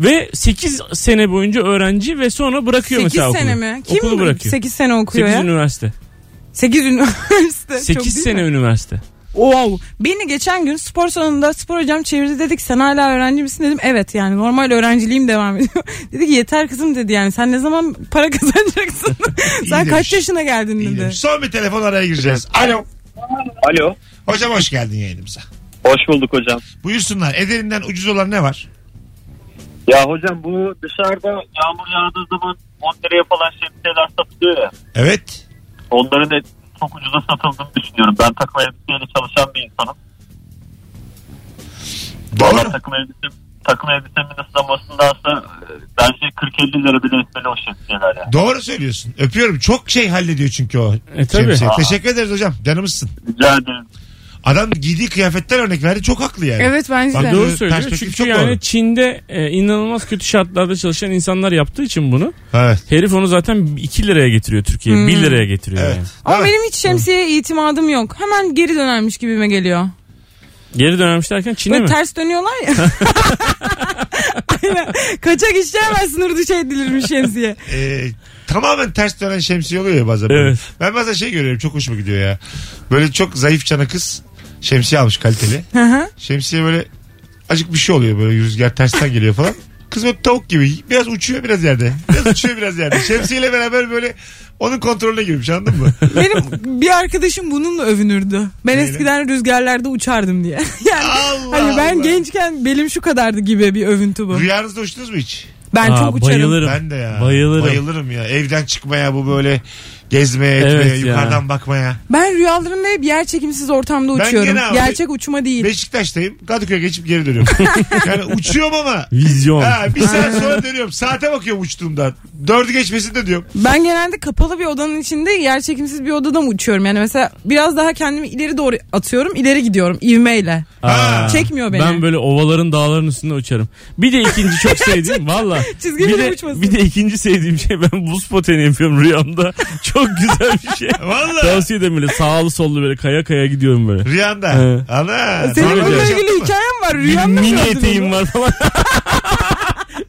Ve 8 sene boyunca öğrenci ve sonra bırakıyor 8 mesela sene okulu. mi? Kim okulu bırakıyor. 8 sene okuyor 8 ya? üniversite. 8 üniversite. Çok 8 değil sene mi? üniversite. Wow. Beni geçen gün spor salonunda spor hocam çevirdi dedik sen hala öğrenci misin dedim. Evet yani normal öğrenciliğim devam ediyor. dedi ki yeter kızım dedi yani sen ne zaman para kazanacaksın? sen İyi kaç demiş. yaşına geldin İyi dedi. demiş. Son bir telefon araya gireceğiz. Alo. Alo. Hocam hoş geldin yayınımıza. Hoş bulduk hocam. Buyursunlar. Ederinden ucuz olan ne var? Ya hocam bu dışarıda yağmur yağdığı zaman 10 liraya falan şemsiyeler satılıyor ya. Evet. Onların da çok ucuza satıldığını düşünüyorum. Ben takım elbiseyle çalışan bir insanım. Doğru. takım elbisem takım elbisemin ısınmasındansa e, bence 40-50 lira bile etmeli o şemsiyeler yani. Doğru söylüyorsun. Öpüyorum. Çok şey hallediyor çünkü o. E, tabii. şemsiye. Aa. Teşekkür ederiz hocam. Canımızsın. Rica ederim. Adam giydiği kıyafetten örnek verdi. Çok haklı yani. Evet bence Bak, de. doğru. Söylüyor. Çünkü çok yani doğru. Çin'de e, inanılmaz kötü şartlarda çalışan insanlar yaptığı için bunu. Evet. Herif onu zaten 2 liraya getiriyor Türkiye'ye. Hmm. 1 liraya getiriyor Evet. yani. Ama mi? benim hiç şemsiyeye itimadım yok. Hemen geri dönermiş gibime geliyor. Geri dönmüş derken Çin'e Böyle mi? ters dönüyorlar ya. Aynen. Kaçak işçi hemen sınır dışı edilirmiş şemsiye. Ee, tamamen ters dönen şemsiye oluyor ya bazen. Evet. Ben bazen şey görüyorum çok hoşuma gidiyor ya. Böyle çok zayıf cana kız şemsiye almış kaliteli. Hı hı. Şemsiye böyle acık bir şey oluyor böyle rüzgar tersten geliyor falan. kız böyle tavuk gibi. Biraz uçuyor biraz yerde. Biraz uçuyor biraz yerde. Şemsiyeyle beraber böyle onun kontrolüne girmiş anladın mı? Benim bir arkadaşım bununla övünürdü. Ben Neyle? eskiden rüzgarlarda uçardım diye. yani Allah hani ben Allah. gençken belim şu kadardı gibi bir övüntü bu. Rüyanızda uçtunuz mu hiç? Ben Aa, çok uçarım. bayılırım. Ben de ya. Bayılırım. Bayılırım ya. Evden çıkmaya bu böyle gezmeye etmeye Evet ya. yukarıdan bakmaya. Ben rüyalarımda hep yer çekimsiz ortamda uçuyorum. gene abi- Gerçek uçma değil. Beşiktaş'tayım. Kadıköy'e geçip geri dönüyorum. yani uçuyorum ama. Vizyon. Ha, bir saat sonra dönüyorum. Saate bakıyorum uçtuğumda. Dördü geçmesin de diyorum. Ben genelde kapalı bir odanın içinde yer çekimsiz bir odada mı uçuyorum? Yani mesela biraz daha kendimi ileri doğru atıyorum. ileri gidiyorum ivmeyle. Aa, Çekmiyor beni. Ben böyle ovaların dağların üstünde uçarım. Bir de ikinci çok sevdiğim valla. Çizgi bir de, uçması. bir de ikinci sevdiğim şey ben buz pateni yapıyorum rüyamda. Çok güzel bir şey. Valla. Tavsiye ederim böyle sağlı sollu böyle kaya kaya gidiyorum böyle. Rüyanda. Evet. Ana. Senin bununla ilgili hikayem var. Rüyamda mı Mini gördün eteğim var falan.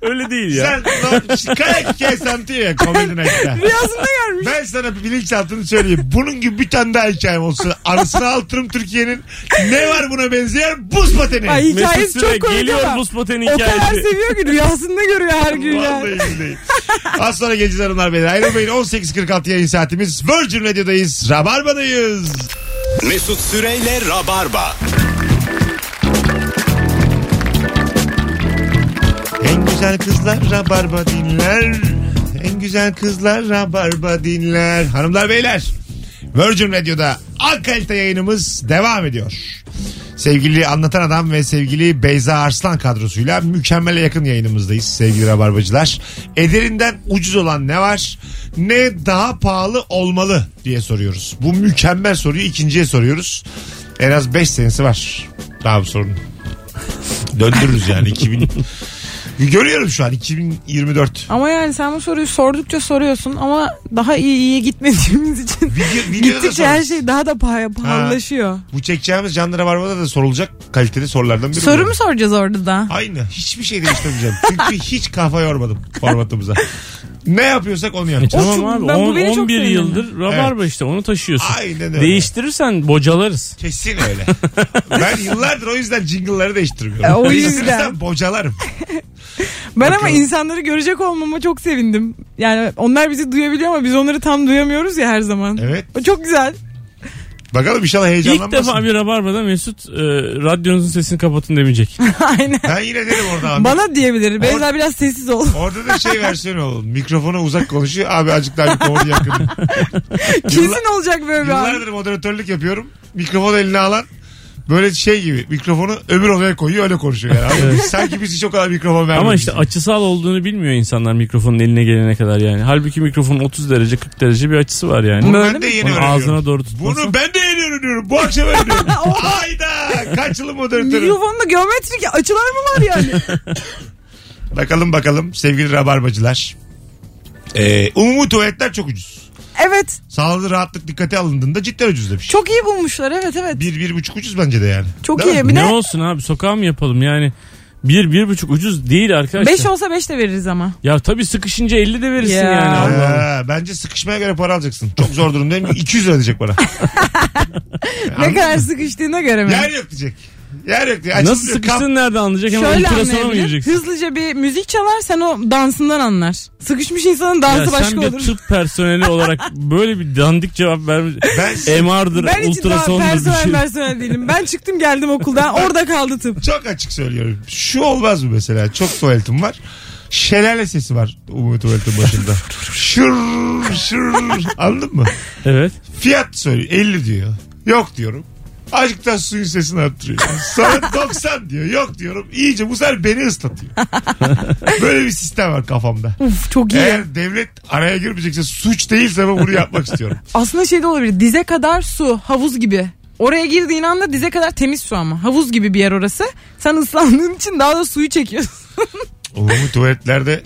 Öyle değil ya. Sen no, kayak hikayesi anlatıyor ya Comedy Night'ta. Rüyasında görmüş. Ben sana bir bilinçaltını söyleyeyim. Bunun gibi bir tane daha hikayem olsun. Arasına altırım Türkiye'nin. Ne var buna benzeyen? Buz pateni. Ay hikayesi çok komik geliyor ama. buz pateni O kadar hikayesi. seviyor ki rüyasında görüyor her gün ya. Vallahi billahi. Az sonra geleceğiz hanımlar beyler. Ayrılmayın 18.46 yayın saatimiz. Virgin Radio'dayız. Rabarba'dayız. Mesut Süreyle Rabarba. Güzel kızlar Rabarba dinler. En güzel kızlar Rabarba dinler. Hanımlar beyler. Virgin Radio'da Akkalite yayınımız devam ediyor. Sevgili Anlatan Adam ve sevgili Beyza Arslan kadrosuyla mükemmele yakın yayınımızdayız sevgili Rabarbacılar. Ederinden ucuz olan ne var? Ne daha pahalı olmalı diye soruyoruz. Bu mükemmel soruyu ikinciye soruyoruz. En az 5 senesi var. Daha bu sorunun. Döndürürüz yani 2000 Görüyorum şu an 2024. Ama yani sen bu soruyu sordukça soruyorsun ama daha iyi iyi gitmediğimiz için Video, videoda da gittikçe her şey daha da paha- pahalılaşıyor. Bu çekeceğimiz Canlı Rabarba'da da sorulacak kaliteli sorulardan biri. Soru bu. mu soracağız orada da? Aynı. Hiçbir şey değiştirmeyeceğim. Çünkü hiç kafa yormadım formatımıza. Ne yapıyorsak onu E yapacağız. tamam çok- abi ben- bu on- beni çok 11 sevdim. yıldır rabarba işte onu taşıyorsun. Aynen öyle. Değiştirirsen bocalarız. Kesin öyle. ben yıllardır o yüzden jingle'ları değiştirmiyorum. E, o Değiştirirsem yüzden. bocalarım. Ben ama Bakalım. insanları görecek olmama çok sevindim. Yani onlar bizi duyabiliyor ama biz onları tam duyamıyoruz ya her zaman. Evet. O çok güzel. Bakalım inşallah İlk heyecanlanmasın. defa bir rabarbada Mesut e, radyonuzun sesini kapatın demeyecek. Aynen. Ben yine derim orada. Bana diyebilir. Beyza biraz sessiz ol. Orada da şey versiyonu olun. Mikrofona uzak konuşuyor. Abi azıcık daha mikrofonu yakın. Kesin olacak böyle bir an. Yıllardır moderatörlük yapıyorum. Mikrofonu eline alan böyle şey gibi mikrofonu öbür odaya koyuyor öyle konuşuyor yani. Mı? Sanki biz hiç o kadar mikrofon vermedik. Ama işte açısal olduğunu bilmiyor insanlar mikrofonun eline gelene kadar yani. Halbuki mikrofonun 30 derece 40 derece bir açısı var yani. Bunu Böyle ben de mi? yeni Onu öğreniyorum. ağzına doğru tutması. Bunu ben de yeni öğreniyorum. Bu akşam öğreniyorum. Hayda. Kaç yılın moderatörü. Mikrofonda geometrik açılar mı var yani? Bakalım bakalım sevgili rabarbacılar. Ee, umumi tuvaletler çok ucuz. Evet. Sağlığı rahatlık dikkate alındığında cidden ucuz demiş. Çok iyi bulmuşlar. Evet evet. Bir, bir buçuk ucuz bence de yani. Çok Değil iyi. mi? Bir ne de olsun abi sokağa mı yapalım yani? Bir, bir buçuk ucuz değil arkadaşlar. 5 olsa 5 de veririz ama. Ya tabii sıkışınca 50 de verirsin Ya. yani. Allah Allah. Ha, bence sıkışmaya göre para alacaksın. Çok zor durumdayım. 200 lira diyecek bana. Ne kadar sıkıştığına göre mi? Yer yok diyecek. Yer yok diye. Nasıl Açılmıyor. sıkıştığını nereden anlayacak? Hemen Şöyle ultrasona mı anlayabilir. gireceksin? Hızlıca bir müzik çalar sen o dansından anlar. Sıkışmış insanın Ya dansı sen başka bir olur. tıp personeli olarak böyle bir dandik cevap vermiş. Ben MR'dır, Ben hiç daha ultrasondur bir personel şey. personel değilim. Ben çıktım geldim okuldan orada kaldı tıp. çok açık söylüyorum. Şu olmaz mı mesela? Çok tuvaletim var. Şelale sesi var umumi tuvaletin başında. şur şur anladın mı? Evet. Fiyat söylüyor 50 diyor. Yok diyorum. Azıcık da suyun sesini arttırıyor. Sonra 90 diyor. Yok diyorum. İyice bu sefer beni ıslatıyor. Böyle bir sistem var kafamda. Uf çok iyi. Eğer devlet araya girmeyecekse suç değilse ben bunu yapmak istiyorum. Aslında şey de olabilir. Dize kadar su havuz gibi. Oraya girdiğin anda dize kadar temiz su ama. Havuz gibi bir yer orası. Sen ıslandığın için daha da suyu çekiyorsun. Umumi tuvaletlerde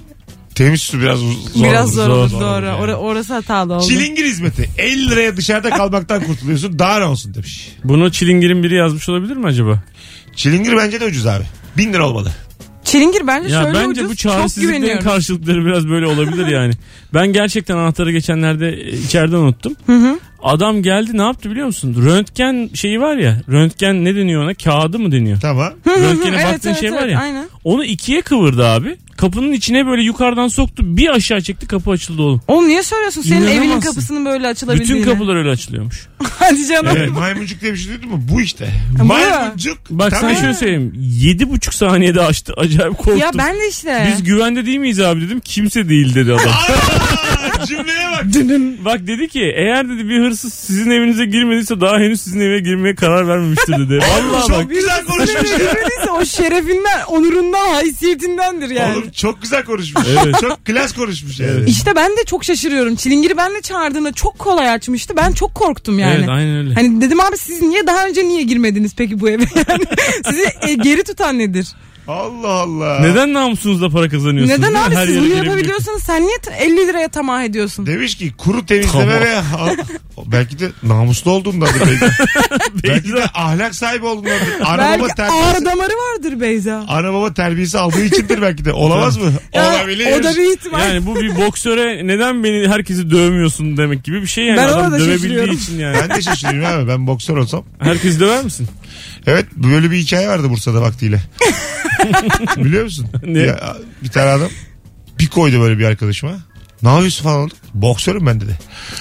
temiz su biraz zor. Biraz zor, olur zor doğru. yani. Ora- orası hatalı oldu. Çilingir hizmeti. 50 liraya dışarıda kalmaktan kurtuluyorsun. Daha ne olsun demiş. Bunu çilingirin biri yazmış olabilir mi acaba? Çilingir bence de ucuz abi. 1000 lira olmalı. Çilingir bence Ya şöyle bence ucuz. bu çok çaresizliklerin güveniyorum. karşılıkları biraz böyle olabilir yani. Ben gerçekten anahtarı geçenlerde e, içeride unuttum. Adam geldi ne yaptı biliyor musun? Röntgen şeyi var ya. Röntgen ne deniyor ona? Kağıdı mı deniyor? Tamam. Röntgene Evet, baktığın evet, şey var ya. Aynen. Onu ikiye kıvırdı abi. Kapının içine böyle yukarıdan soktu. Bir aşağı çekti kapı açıldı oğlum. Oğlum niye söylüyorsun senin evinin İnanamazsın. kapısının böyle açılabildiğini? Bütün kapılar öyle açılıyormuş. Hadi canım. Evet, maymuncuk diye bir şey duydun mu? Bu işte. Bu. Maymuncuk. Bak Tamam. sana şöyle söyleyeyim. Yedi buçuk saniyede açtı. Acayip korktum. Ya ben de işte. Biz güvende değil miyiz abi dedim. Kimse değil dedi adam. Aa, cümleye bak. Bak dedi ki eğer dedi bir hırsız sizin evinize girmediyse daha henüz sizin eve girmeye karar vermemiştir dedi. Vallahi çok bak. güzel konuşmuş ya. Girmediyse o şerefinden, onurundan, haysiyetindendir yani. Oğlum çok güzel konuşmuş. Evet. Çok klas konuşmuş yani. İşte ben de çok şaşırıyorum. Çilingiri ben de çağırdığımda çok kolay açmıştı. Ben çok korktum yani. Evet aynen öyle. Hani dedim abi siz niye daha önce niye girmediniz peki bu eve? Yani sizi e, geri tutan nedir? Allah Allah. Neden namusunuzla para kazanıyorsunuz? Neden abi Her siz yere bunu yapabiliyorsanız sen niye t- 50 liraya tamah ediyorsun? Demiş ki kuru temizleme Tamam. ve ha- belki de namuslu olduğundandır belki. belki de ahlak sahibi olduğundandır. Ana baba Belki terbiyesi. ağır damarı vardır Beyza. Ana baba terbiyesi aldığı içindir belki de. Olamaz mı? Ya, Olabilir. O da bir ihtimal. Yani bu bir boksöre neden beni herkesi dövmüyorsun demek gibi bir şey yani. Ben ona Adam da dövebildiği şaşırıyorum. için yani. Ben de şaşırıyorum abi. Ben boksör olsam. Herkes döver misin? Evet böyle bir hikaye vardı Bursa'da vaktiyle. Biliyor musun? Ne? Ya, bir tane adam bir koydu böyle bir arkadaşıma. Ne yapıyorsun falan oldu. Boksörüm ben dedi.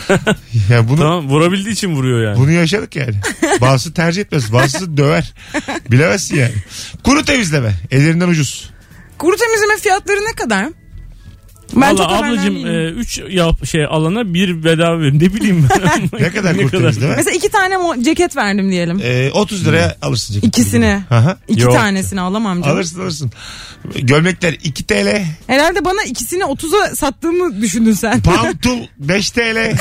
ya bunu Tamam vurabildiği için vuruyor yani. bunu yaşadık yani. Bazısı tercih etmez. Bazısı döver. Bilemezsin yani. Kuru temizleme. Ellerinden ucuz. Kuru temizleme fiyatları ne kadar? Ben Valla değilim. 3 yap şey alana bir bedava verin. Ne bileyim ben. Ne kadar kuru temizleme? Mesela iki tane mo- ceket verdim diyelim. Ee, 30 liraya alırsın. ceketi. İkisini. Aha. İki Yok. tanesini alamam canım. Alırsın alırsın. Gömlekler 2 TL. Herhalde bana ikisini 30'a sattığımı düşündün sen. Pantul 5 TL.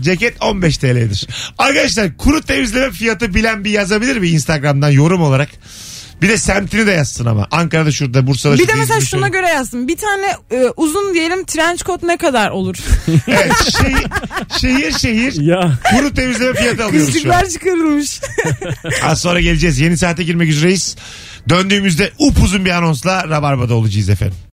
Ceket 15 TL'dir. Arkadaşlar kuru temizleme fiyatı bilen bir yazabilir mi Instagram'dan yorum olarak? Bir de semtini de yazsın ama. Ankara'da şurada, Bursa'da bir şurada. de mesela İzmir'de şuna şöyle. göre yazsın. Bir tane e, uzun diyelim trench coat ne kadar olur? Evet, şehir, şehir şehir ya kuru temizleme fiyatı alıyoruz şu an. Çıkarılmış. Az sonra geleceğiz. Yeni saate girmek üzereyiz. Döndüğümüzde upuzun bir anonsla Rabarba'da olacağız efendim.